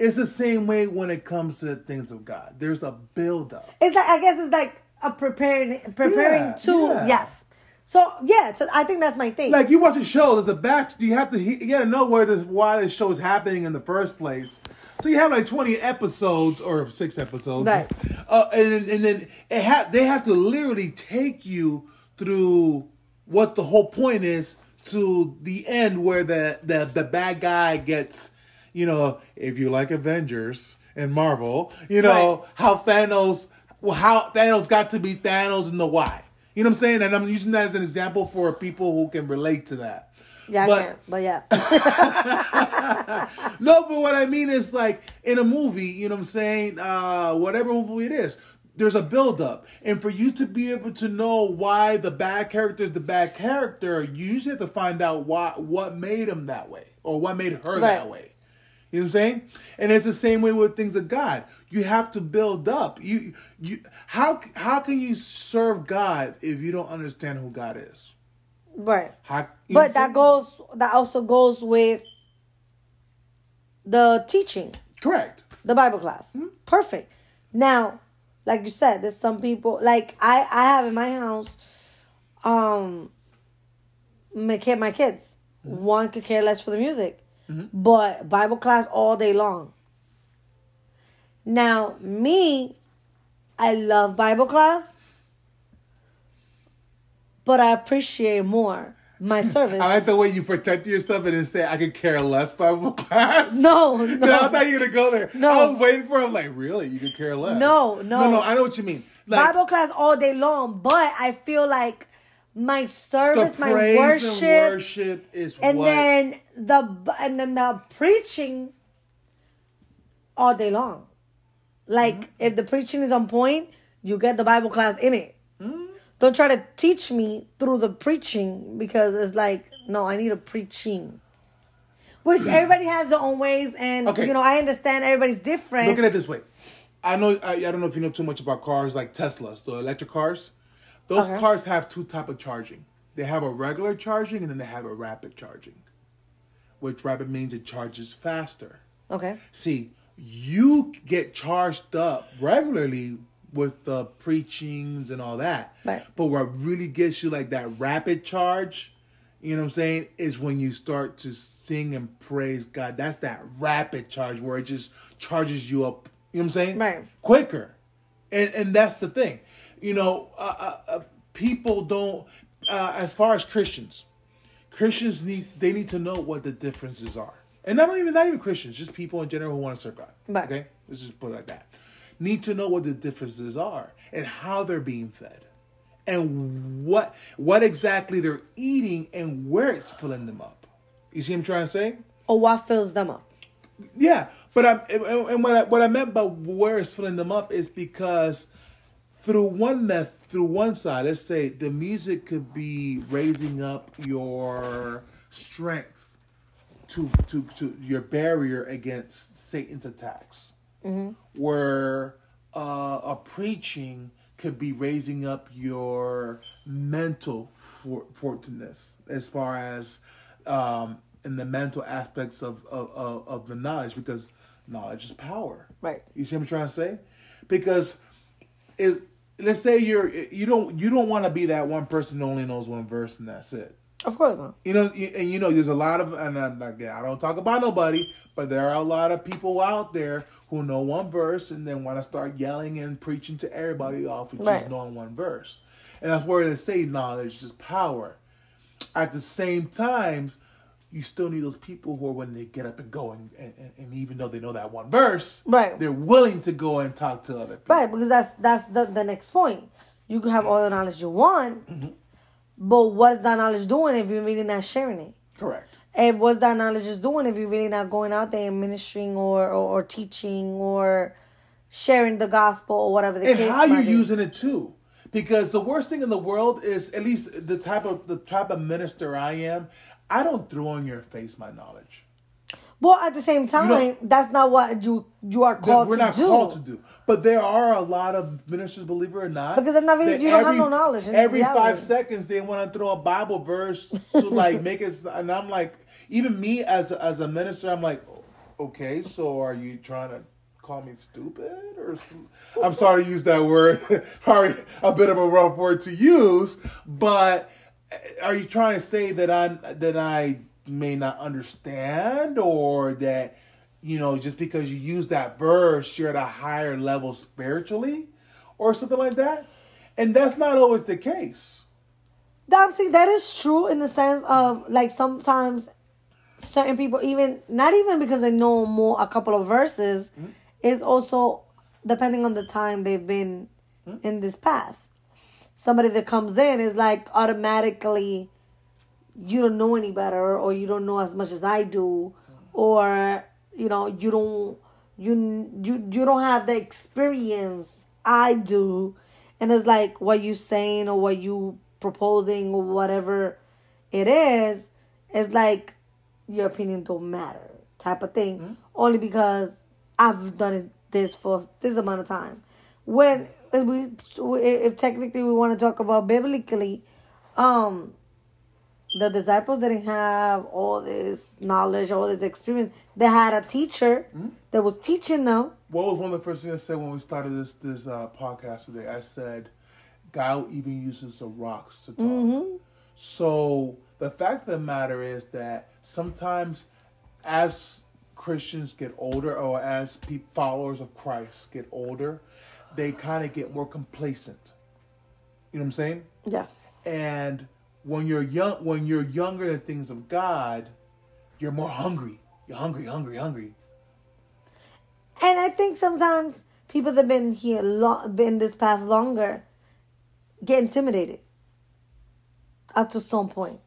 It's the same way when it comes to the things of God. There's a build up. It's like I guess it's like a preparing preparing Yeah, to yeah. yes. So yeah, so I think that's my thing. Like you watch a show, there's a back. You have to you gotta know where this why this show is happening in the first place. So you have like 20 episodes or six episodes, Right. uh, and then- and then it ha- they have to literally take you through what the whole point is to the end where the the the bad guy gets, you know, if you like Avengers and Marvel, you know Right. how Thanos, well, how Thanos got to be Thanos and the why. You know what I'm saying? And I'm using that as an example for people who can relate to that. Yeah, I but- can't, but yeah. [LAUGHS] [LAUGHS] No, but what I mean is like in a movie, you know what I'm saying? Uh whatever movie it is, there's a build up. And for you to be able to know why the bad character is the bad character, you usually have to find out why what made him that way or what made her that way. You know what I'm saying? And it's the same way with things of God. You have to build up. You you how how can you serve God if you don't understand who God is? Right. How, you know what But that goes that also goes with the teaching. correct. the Bible class. Hmm? Perfect. Now, like you said, there's some people like I I have in my house, um, my kid, my kids. Hmm? One could care less for the music, Mm-hmm. but Bible class all day long. Now, me, I love Bible class, but I appreciate more my service. [LAUGHS] I like the way you protect yourself and then say I could care less Bible class. [LAUGHS] No, no. I thought you were gonna go there. No. I was waiting for. I'm like, really? You could care less? No, no. no, no. I know what you mean. Like Bible class all day long, but I feel like my service, my worship, and worship is and what. then the and then the preaching all day long. Like Mm-hmm. if the preaching is on point, you get the Bible class in it. Don't try to teach me through the preaching because it's like no, I need a preaching. Which mm. everybody has their own ways, and Okay. you know I understand everybody's different. Looking at it this way. I know. I, I don't know if you know too much about cars like Teslas, the electric cars. Those Okay. cars have two type of charging. They have a regular charging and then they have a rapid charging. Which rapid means it charges faster. okay, See, you get charged up regularly with the preachings and all that. Right. But what really gets you like that rapid charge, you know what I'm saying, is when you start to sing and praise God. That's that rapid charge where it just charges you up, you know what I'm saying? Right. Quicker. And and that's the thing. You know, uh, uh, uh, people don't. Uh, as far as Christians, Christians need they need to know what the differences are, and not even not even Christians, just people in general who want to serve God. Right. Okay, let's just put it like that. Need to know what the differences are and how they're being fed, and what what exactly they're eating and where it's filling them up. You see what I'm trying to say? Or what fills them up? Yeah, but I'm and what I, what I meant by where it's filling them up is because through one meth through one side, let's say the music could be raising up your strength to to to your barrier against Satan's attacks. Where uh, a preaching could be raising up your mental for, as far as um, in the mental aspects of, of, of, of the knowledge because knowledge is power. Right. You see what I'm trying to say? Because is let's say you're you don't you don't want to be that one person who only knows one verse and that's it. Of course not. You know, and you know, there's a lot of, and I'm like, yeah, I don't talk about nobody, but there are a lot of people out there who know one verse and then want to start yelling and preaching to everybody off of Right. just knowing one verse, and that's where they say knowledge is power. At the same times, you still need those people who are when they get up and go, and, and, and even though they know that one verse, Right. they're willing to go and talk to other people. Right, because that's that's the, the next point. You can have all the knowledge you want, Mm-hmm. But what's that knowledge doing if you're really not sharing it? Correct. And what's that knowledge is doing if you're really not going out there and ministering or, or, or teaching or sharing the gospel or whatever the and case And how you're be. using it too because the worst thing in the world is at least the type of the type of minister i am i don't throw in your face my knowledge Well, at the same time, know- that's not what you you are called we're to not do. called to do but there are a lot of ministers believe it or not Because they're not really- you don't have no knowledge every reality. five seconds they want to throw a bible verse to [LAUGHS] like make it and i'm like even me as a, as a minister i'm like okay so are you trying to call me stupid or i'm sorry to use that word [LAUGHS] probably a bit of a rough word to use but eh, are you trying to say that i that i may not understand or that you know just because you use that verse you're at a higher level spiritually or something like that. And that's not always the case. That, see, that is true in the sense of like sometimes certain people even not even because they know more a couple of verses mm-hmm. is also depending on the time they've been mm-hmm. in this path. Somebody that comes in is like automatically you don't know any better or you don't know as much as I do or you know you don't you you you don't have the experience I do. And it's like what you saying or what you proposing or whatever it is it's like your opinion don't matter type of thing. Only because I've done it this for this amount of time. When if we if technically we want to talk about biblically um the disciples didn't have all this knowledge, all this experience. They had a teacher that was teaching them. what was one of the first things i said when we started this this uh, podcast today i said god even uses the rocks to talk so the fact of the matter is that sometimes as christians get older or as pe- followers of christ get older they kind of get more complacent you know what i'm saying Yeah. and when you're young when you're younger than things of god you're more hungry you're hungry hungry hungry And I think sometimes people that've been here long, been this path longer, get intimidated up to some point.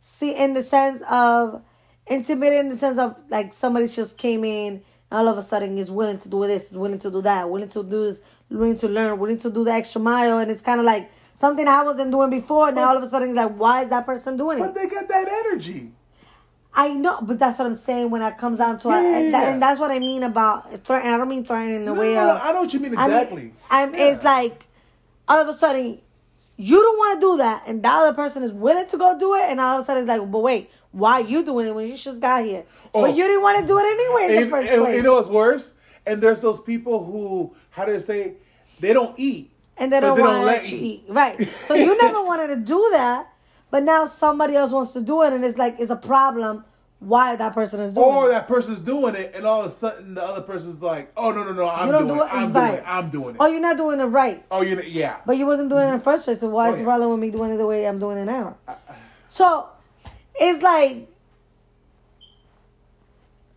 See, in the sense of intimidated, in the sense of like somebody just came in, all of a sudden is willing to do this, willing to do that, willing to do this, willing to learn, willing to do the extra mile, and it's kind of like something I wasn't doing before. Now all of a sudden, it's like, why is that person doing it? but they get that energy I know, but that's what I'm saying when it comes down to Yeah, it. that, and that's what I mean about threatening. I don't mean threatening in the No, way no, no, of. I know what you mean exactly. I'm, Yeah. It's like all of a sudden you don't want to do that, and the other person is willing to go do it, and all of a sudden it's like, but wait, why are you doing it when you just got here? Oh. But you didn't want to do it anyway in and, the first and place. you know what's worse? And there's those people who, how do they say, they don't eat. And they don't want to let you eat. Right. So you [LAUGHS] never wanted to do that, but now somebody else wants to do it, and it's like it's a problem why that person is doing Or it. that person's doing it, and all of a sudden the other person's like, "Oh no, no, no, I'm doing do it. I'm right. doing it. I'm doing it." Oh, you're not doing it right. Oh, you yeah. But you wasn't doing it in the first place, so why Oh, is the yeah. problem with me doing it the way I'm doing it now? So it's like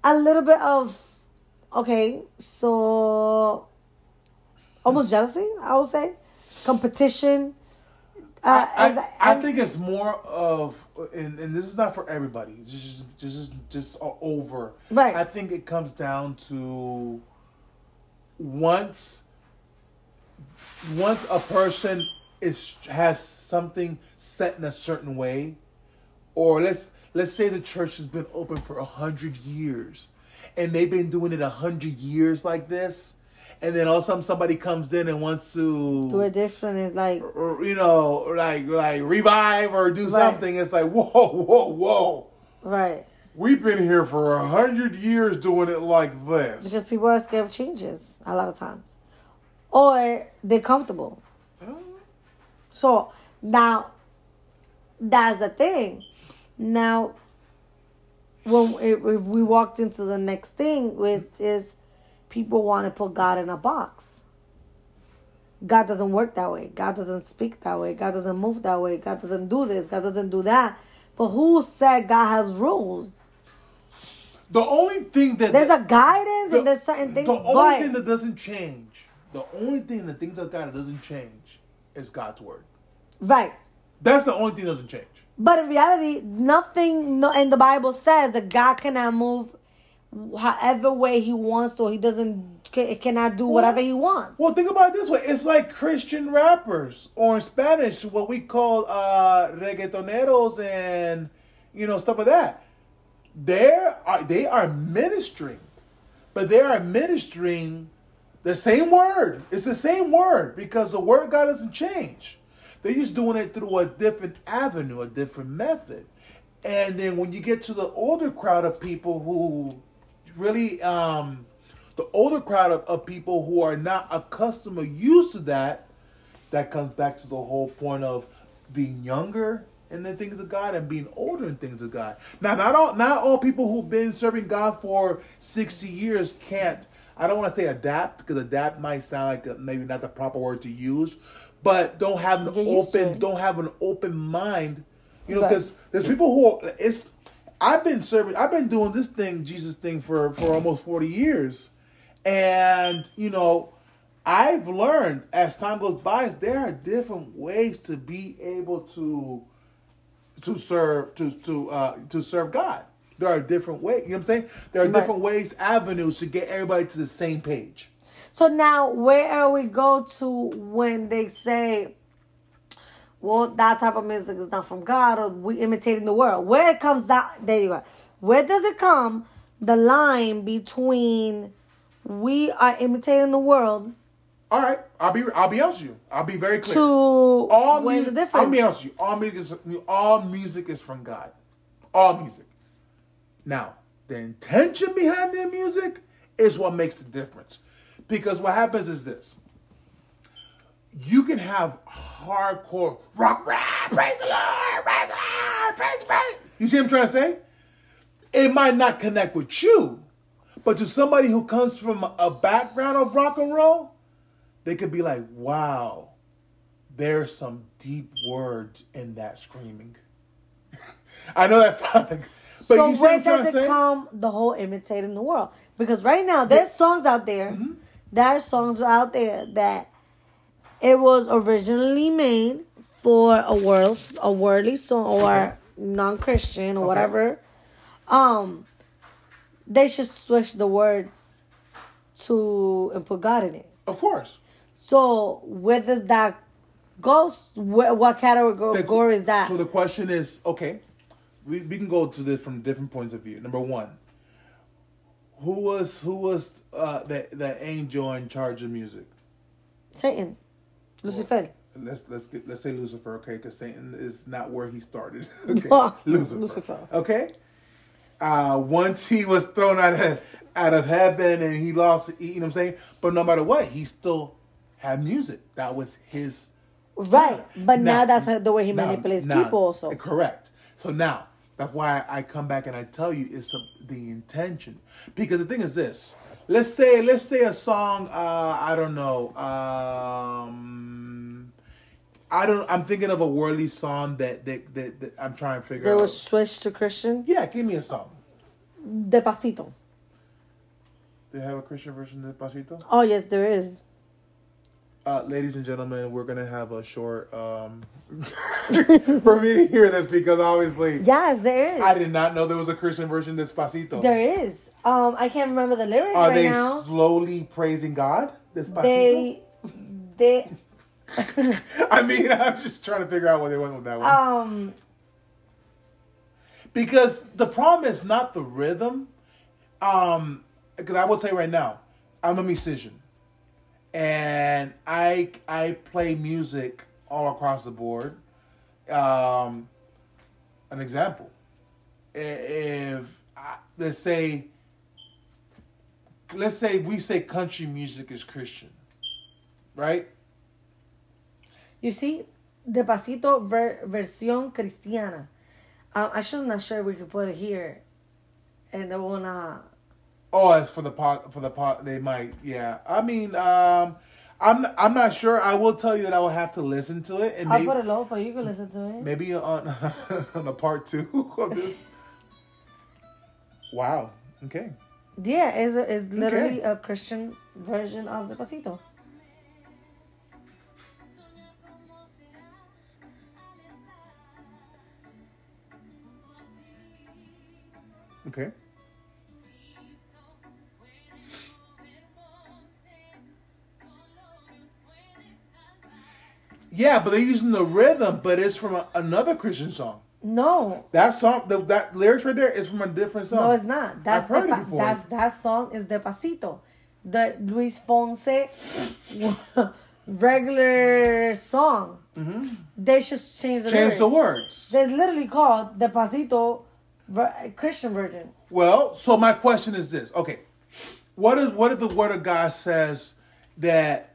a little bit of okay, so almost jealousy, I would say. Competition. Uh, I, as- I, I think it's more of, and, and this is not for everybody. This is just, just, just over. Right. I think it comes down to once, once a person is has something set in a certain way, or let's let's say the church has been open for a hundred years, and they've been doing it a hundred years like this, and then all of a sudden somebody comes in and wants to do a different. It's like or, you know, like like revive or do Right. something. It's like whoa, [LAUGHS] whoa, whoa. right We've been here for a hundred years doing it like this. because people are scared of changes a lot of times, or they're comfortable. So now, that's the thing. Now, when if we walked into the next thing, which is people want to put God in a box. God doesn't work that way. God doesn't speak that way. God doesn't move that way. God doesn't do this. God doesn't do that. But who said God has rules? The only thing that There's a guidance the, and there's certain things. the only but thing that doesn't change, the only thing the things of God that doesn't change is God's word. right. That's the only thing that doesn't change. But in reality, nothing no, in the Bible says that God cannot move however way He wants to. He doesn't ca- cannot do whatever He wants. Well, think about it this way: it's like Christian rappers, or in Spanish, what we call uh, reggaetoneros, and you know stuff like that. They are they are ministering, but they are ministering the same word. It's the same word because the word of God doesn't change. They're just doing it through a different avenue, a different method. And then when you get to the older crowd of people who really, um, the older crowd of, of people who are not accustomed or used to that, that comes back to the whole point of being younger in the things of God and being older in things of God. Now, not all not all people who've been serving God for sixty years can't. I don't want to say adapt because adapt might sound like a, maybe not the proper word to use, but don't have an open don't have an open mind. You know, because there's people who are, it's. I've been serving. I've been doing this thing, Jesus thing, for for almost forty years, and you know, I've learned as time goes by, there are different ways to be able to to serve to to uh to serve God. There are different ways. You know what I'm saying? There are Right. different ways, avenues to get everybody to the same page. So now, where are we go to when they say, "Well, that type of music is not from God," or we imitating the world? Where it comes that there you go. Where does it come? The line between we are imitating the world All right, I'll be I'll be honest with you. I'll be very clear. to all where's music, the I'll be honest with you. All music is all music is from God. All music. Now, the intention behind their music is what makes the difference. Because what happens is this. You can have hardcore rock rap, praise the Lord, praise the Lord, praise, praise. You see what I'm trying to say? It might not connect with you, but to somebody who comes from a background of rock and roll, they could be like, wow, there's some deep words in that screaming. [LAUGHS] I know that's something. But so you see where what I'm trying does it come? The whole imitating the world. Because right now there's songs out there. Mm-hmm. There are songs out there that it was originally made for a world a worldly song or non Christian or Okay. whatever. Um, they should switch the words to and put God in it. Of course. So where does that go? What category the, is that? So the question is, okay, we, we can go to this from different points of view. Number one, who was who was uh, the the angel in charge of music? Satan, Lucifer. Let's let's get let's say Lucifer, okay? Because Satan is not where he started. [LAUGHS] Okay, [LAUGHS] Lucifer. Lucifer. Okay. Uh, once he was thrown out of out of heaven and he lost, you know what I'm saying. But no matter what, he still had music. That was his Right, but now, Now- that's the way he now- manipulates now- people. Also, correct. So now That's why I come back and I tell you it's the intention. Because the thing is this. Let's say let's say a song. Uh, I don't know. Um, I don't. I'm thinking of a worldly song that that, that, that I'm trying to figure They out. was switched to Christian. Yeah, give me a song. Despacito. They have a Christian version of Despacito. Oh yes, there is. Uh, ladies and gentlemen, we're gonna have a short um [LAUGHS] for me to hear this because obviously Yes, there is. I did not know there was a Christian version of Despacito. There is. Um, I can't remember the lyrics Are right they now. slowly praising God? Despacito. They, they, [LAUGHS] I mean, I'm just trying to figure out where they went with that one. um, because the problem is not the rhythm. Um, because I will tell you right now, I'm a musician, and I I play music all across the board. Um, an example, if I, let's say, let's say we say country music is Christian, right? you see, Despacito ver, versión cristiana. Um, I should not sure we could put it here, and they wanna. Oh, it's for the pot. For the pot, they might. Yeah. I mean, um, I'm. I'm not sure. I will tell you that I will have to listen to it, and I'll maybe put it low for you. You can listen to it. maybe on [LAUGHS] on a part two of this. [LAUGHS] Wow. Okay. Yeah, it's, a, it's literally Okay. a Christian version of Despacito. Okay. Yeah, but they're using the rhythm, but it's from a, another Christian song. No, That song, the, that lyrics right there is from a different song. no, it's not. That's I've heard it before. That's that song is Despacito. The Luis Fonsi [LAUGHS] regular song. They should change the Mm-hmm. Change the words. It's literally called Despacito Christian version. Well, so my question is this: Okay, what is what if the Word of God says that?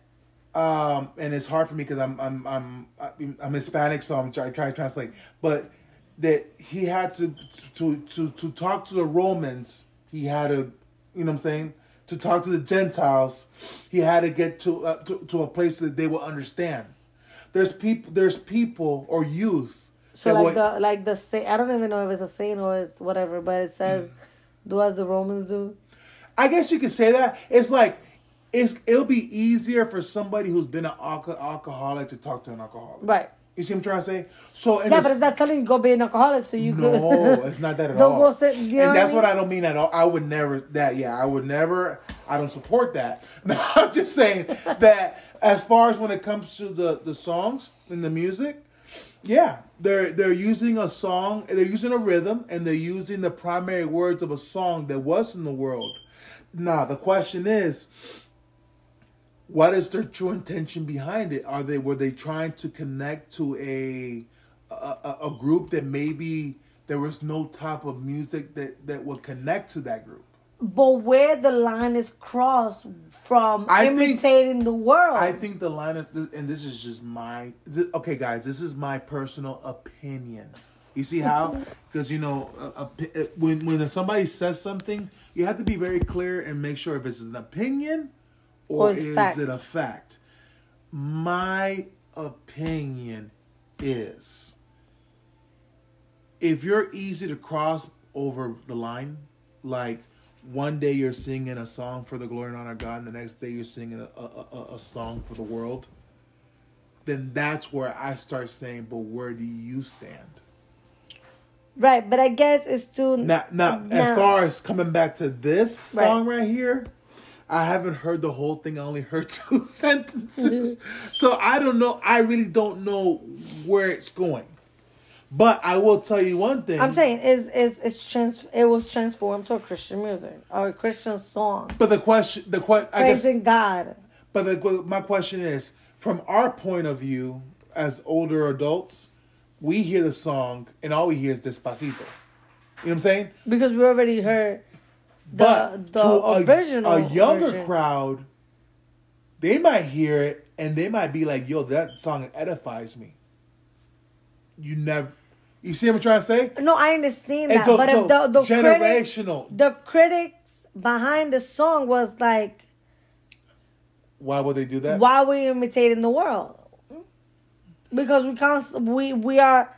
Um, and it's hard for me because I'm I'm I'm I'm I'm Hispanic, so I'm trying try to translate. But that he had to to to to talk to the Romans, he had to, you know, what I'm saying, to talk to the Gentiles, he had to get to uh, to, to a place that they will understand. There's people. There's people or youth. So like would- the like the say I don't even know if it's a saying or it's whatever, but it says, "Do as the Romans do." I guess you could say that. It's like it's it'll be easier for somebody who's been an alco- alcoholic to talk to an alcoholic. Right. You see what I'm trying to say? So in Yeah, but it's not telling you go be an alcoholic, so you could. no, it's not that at [LAUGHS] Don't all. go sit- you know and that's what I what I don't mean at all. I would never that. Yeah, I would never. I don't support that. [LAUGHS] No, I'm just saying that as far as when it comes to the the songs and the music, yeah, they're they're using a song, they're using a rhythm, and they're using the primary words of a song that was in the world. Now the question is, what is their true intention behind it? Are they were they trying to connect to a a, a, group that maybe there was no type of music that that would connect to that group? But where the line is crossed from I think- imitating the world. I think the line is, and this is just my, th- okay, guys, this is my personal opinion. You see how? [LAUGHS] Because you know, a, a, when when somebody says something, you have to be very clear and make sure if it's an opinion or, Or is fact. it a fact. My opinion is, if you're easy to cross over the line, like one day you're singing a song for the glory and honor of God, and the next day you're singing a, a, a, a song for the world, then that's where I start saying, but where do you stand? right, but I guess it's too. Now, now, now- as far as coming back to this Right. song right here, I haven't heard the whole thing. I only heard [LAUGHS] two sentences, so I don't know. I really don't know where it's going. But I will tell you one thing. I'm saying is is it's trans. It was transformed to a Christian music or a Christian song, But the question, the question, I guess, praising God. but the, my question is, from our point of view as older adults, we hear the song and all we hear is Despacito. You know what I'm saying? Because we already heard but the to a, original a younger version. crowd, they might hear it and they might be like, "Yo, that song edifies me." You never, You see what I'm trying to say? No, I understand And that, so- but so if the the critic, generational. the critics behind the song was like, Why would they do that? why are we imitating the world? Because we const- we we are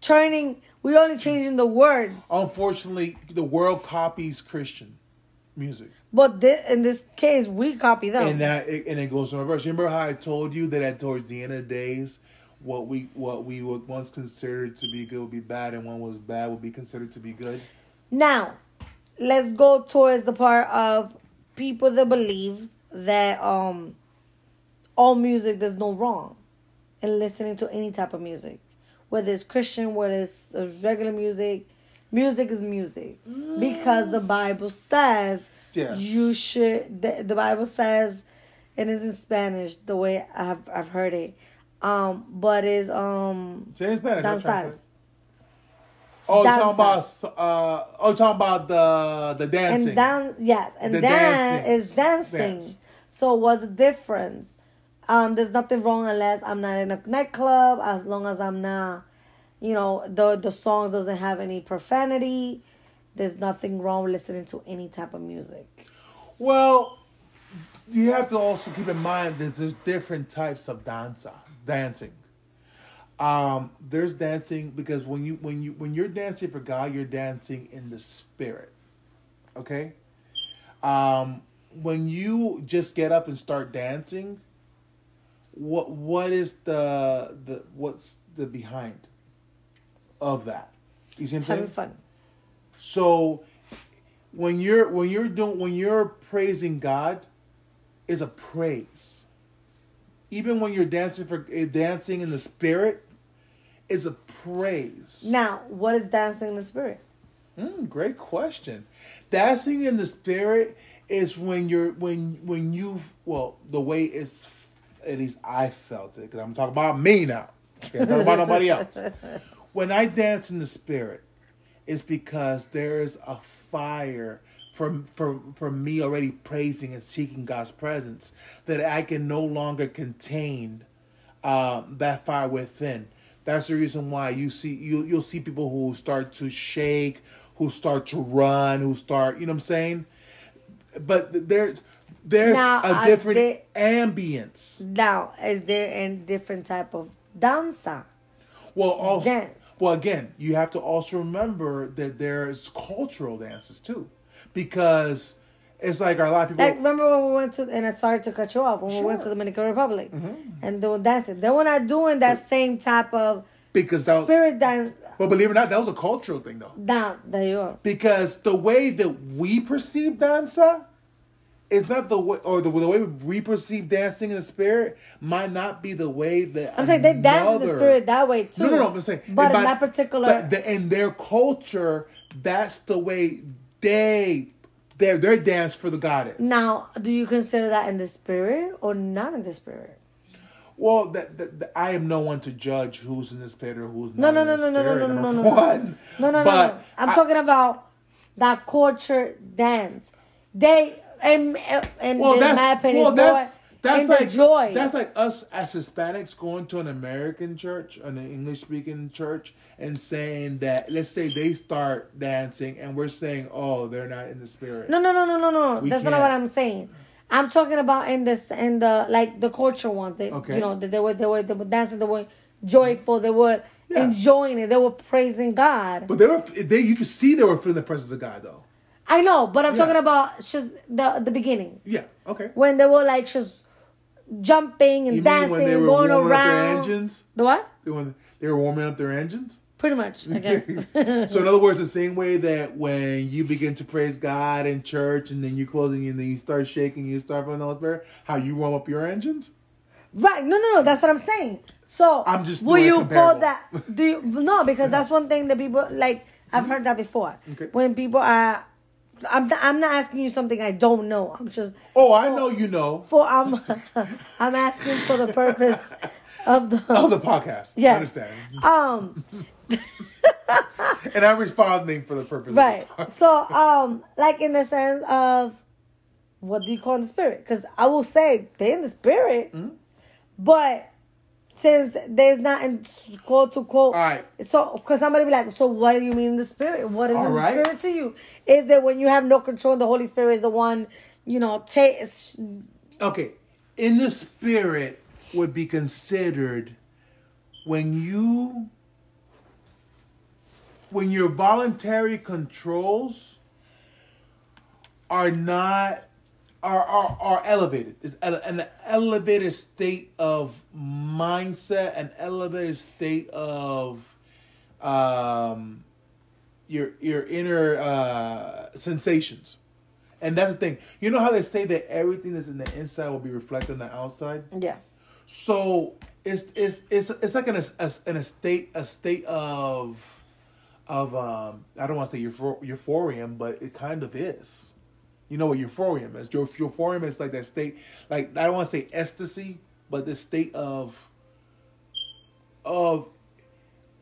turning. We're only changing the words, Unfortunately, the world copies Christian music. but thi- in this case, we copy them. and that it, and it goes in reverse. Remember how I told you that at towards the end of the days, what we what we would once considered to be good would be bad, and what was bad would be considered to be good. Now, let's go towards the part of people that believes that um all music there's no wrong in listening to any type of music, whether it's Christian, whether it's uh, regular music. Music is music because the Bible says Yes. you should. The, the Bible says, and it's in Spanish the way I've I've heard it, um, but is um Say in Spanish. Danzar. Oh, you're talking about uh, oh, talking about the the dancing. And dan yes, and The dan dancing. is dancing. Dance. So what's the difference? Um, there's nothing wrong unless I'm not in a nightclub, as long as I'm not, you know, the the songs doesn't have any profanity. There's nothing wrong with listening to any type of music. Well, you have to also keep in mind that there's different types of danza, dancing. Um, there's dancing because when you when you when you're dancing for God, you're dancing in the spirit. Okay? Um, when you just get up and start dancing, what what is the the what's the behind of that? You see what I'm saying? Having fun. So when you're when you're doing when you're praising God, is a praise. Even when you're dancing for eh, dancing in the spirit, is a praise. Now, what is dancing in the spirit? Mm, great question. Dancing in the spirit is when you're when when you well the way it's at least I felt it because I'm talking about me now. Okay, I'm talking about nobody [LAUGHS] else. When I dance in the spirit, it's because there is a fire from from from me already praising and seeking God's presence that I can no longer contain um, that fire within. That's the reason why you see you you'll see people who start to shake, who start to run, who start you know what I'm saying. But there, there's Now, a different they- ambience. Now, is there a different type of danza? Well, also, Dance. well, again, you have to also remember that there's cultural dances too, because it's like a lot of people. Like remember when we went to and I started to cut you off when we went to Sure. Mm-hmm. Dominican Republic and they were dancing. They were not doing that same type of because that, spirit dance. but believe it or not, that was a cultural thing though. Down there you are. because the way that we perceive danza is not the way, or the, the way we perceive dancing in the spirit might not be the way that I'm saying they dance in the spirit that way too. No, no, no. I'm saying, but by- in that particular, the, in their culture, that's the way they their their dance for the goddess. now, do you consider that in the spirit or not in the spirit? Well, that, that, that- I am no one to judge who's in the spirit or who's No, not. no, in no, no, no, no, no, no, no. one. No, no, no, no. I'm I- talking about that culture dance. They and and Well, in that's my opinion, well, that's that's like joy. that's like us as Hispanics going to an American church, an English speaking church, and saying that let's say they start dancing, and we're saying, oh, they're not in the spirit. No, no, no, no, no, no. We That's not can't. what I'm saying. I'm talking about in this in the like the culture ones. They, Okay. You know, that they were they were they were dancing. They were joyful. They were Yeah. enjoying it. They were praising God. But they were they you could see they were feeling the presence of God though. I know, but I'm Yeah. talking about just the the beginning Yeah. Okay. when they were like just jumping and You dancing, when they were going warming up their around. engines? The what? When they were warming up their engines. Pretty much, I guess. [LAUGHS] so in other words, the same way that when you begin to praise God in church, and then you closing, and then you start shaking, you start feeling the Spirit, how you warm up your engines. Right. No, no, no. That's what I'm saying. So I'm just will you call that? Do you no? Because that's one thing that people like. I've heard that before. Okay. When people are, I'm I'm not asking you something I don't know. I'm just Oh, I know you know. for I'm [LAUGHS] I'm asking for the purpose of the Oh, the podcast. I understand. um [LAUGHS] And I'm responding for the purpose. right. Of the. So um like in the sense of what do you call in the spirit? Because I will say they in the spirit, Mm-hmm. but since there's not in quote to quote. All right. So, because somebody be like, so what do you mean the spirit? What is All in right. the spirit to you? Is it when you have no control, the Holy Spirit is the one, you know, take. Okay, in the spirit would be considered when you when your voluntary controls are not are are, are elevated. It's an elevated state of mindset, an elevated state of um your your inner uh sensations. And that's the thing. You know how they say that everything that's in the inside will be reflected on the outside? Yeah. So it's it's it's it's like in a, a in a state a state of of um I don't want to say euphor- euphorium, but it kind of is. You know what euphorium is? Your euphorium is like that state, like I don't want to say ecstasy, but the state of of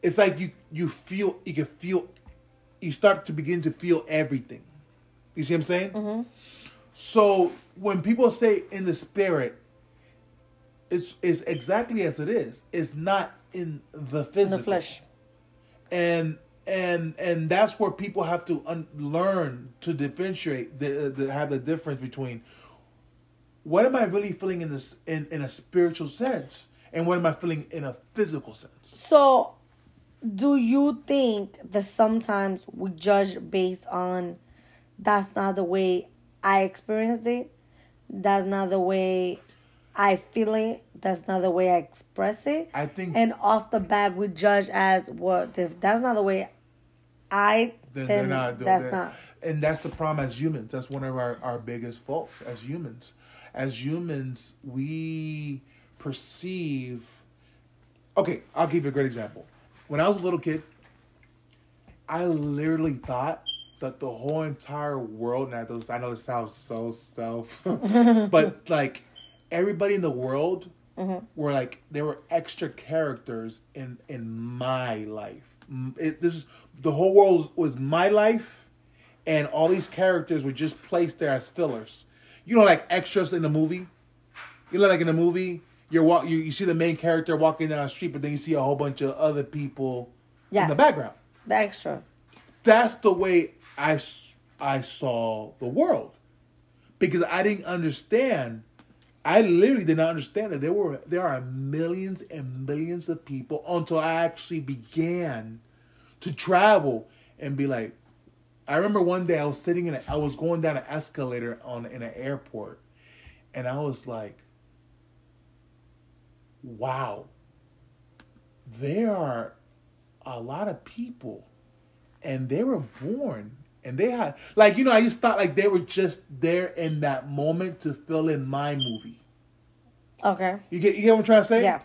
it's like you you feel you can feel you start to begin to feel everything. You see what I'm saying? Mm-hmm. So when people say in the spirit, it's it's exactly as it is. It's not in the In physical. the flesh. And and and that's where people have to un- learn to differentiate, the, uh, the have the difference between what am I really feeling in this in in a spiritual sense, and what am I feeling in a physical sense. So, do you think that sometimes we judge based on that's not the way I experienced it? That's not the way I feel it. That's not the way I express it. I think- and off the bat we judge as what if that's not the way I Then not doing that's that. not And that's the problem as humans. That's one of our, our biggest faults as humans. As humans, we perceive. Okay, I'll give you a great example. When I was a little kid, I literally thought that the whole entire world, now those I know it sounds so self, [LAUGHS] but like everybody in the world mm-hmm. were like there were extra characters in in my life. It, this is the whole world was my life, and all these characters were just placed there as fillers. You know, like extras in the movie. You know, like in the movie, you're walk you, you see the main character walking down the street, but then you see a whole bunch of other people in the background the extra. that's the way I I saw the world because I didn't understand. I literally did not understand that there were there are millions and millions of people until I actually began to travel and be like. I remember one day I was sitting in a, I was going down an escalator on in an airport, and I was like, "Wow, there are a lot of people and they were born and they had like you know i just thought like they were just there in that moment to fill in my movie Okay. you get you get what i'm trying to say Yeah.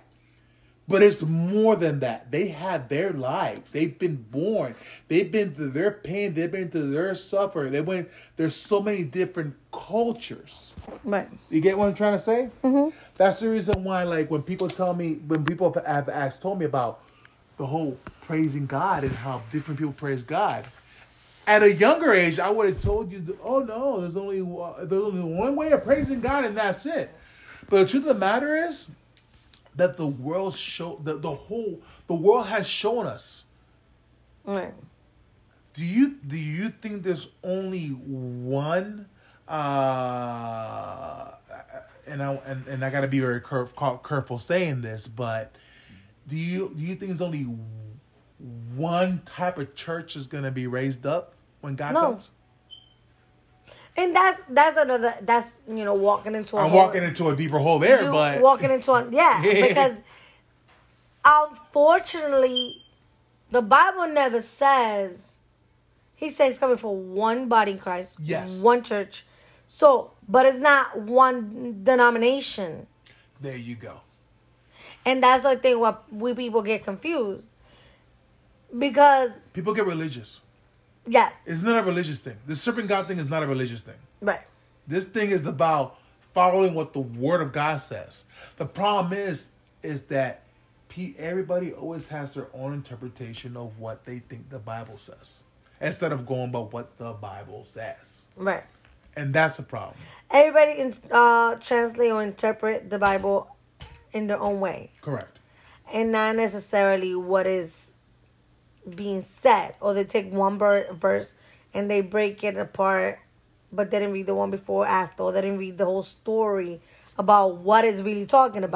but it's more than that they had their life they've been born they've been through their pain they've been through their suffering they went there's so many different cultures Right. you get what I'm trying to say? Mm-hmm. That's the reason why, like, when people tell me, when people have asked, told me about the whole praising God and how different people praise God. At a younger age, I would have told you, oh no, there's only one- there's only one way of praising God, and that's it. But the truth of the matter is that the world show the, the whole the world has shown us. Right. Do you do you think there's only one? Uh, and I and, and I got to be very caref- careful saying this, but do you do you think there's only one type of church is going to be raised up when God No. comes? And that's that's another that's you know walking into a I'm whole- walking into a deeper hole there, you but walking into a yeah [LAUGHS] because unfortunately the bible never says he says coming for one body in christ Yes. one church so but it's not one denomination there you go. and that's what i think what we people get confused because People get religious. Yes It's not a religious thing. The serpent God thing is not a religious thing. right This thing is about following what the Word of God says. The problem is, is that everybody always has their own interpretation of what they think the Bible says, instead of going by what the Bible says, right and that's the problem. everybody can uh translate or interpret the bible in their own way Correct. and not necessarily what is being said. Or they take one verse and they break it apart, but they didn't read the one before, after, or they didn't read the whole story about what it's really talking about.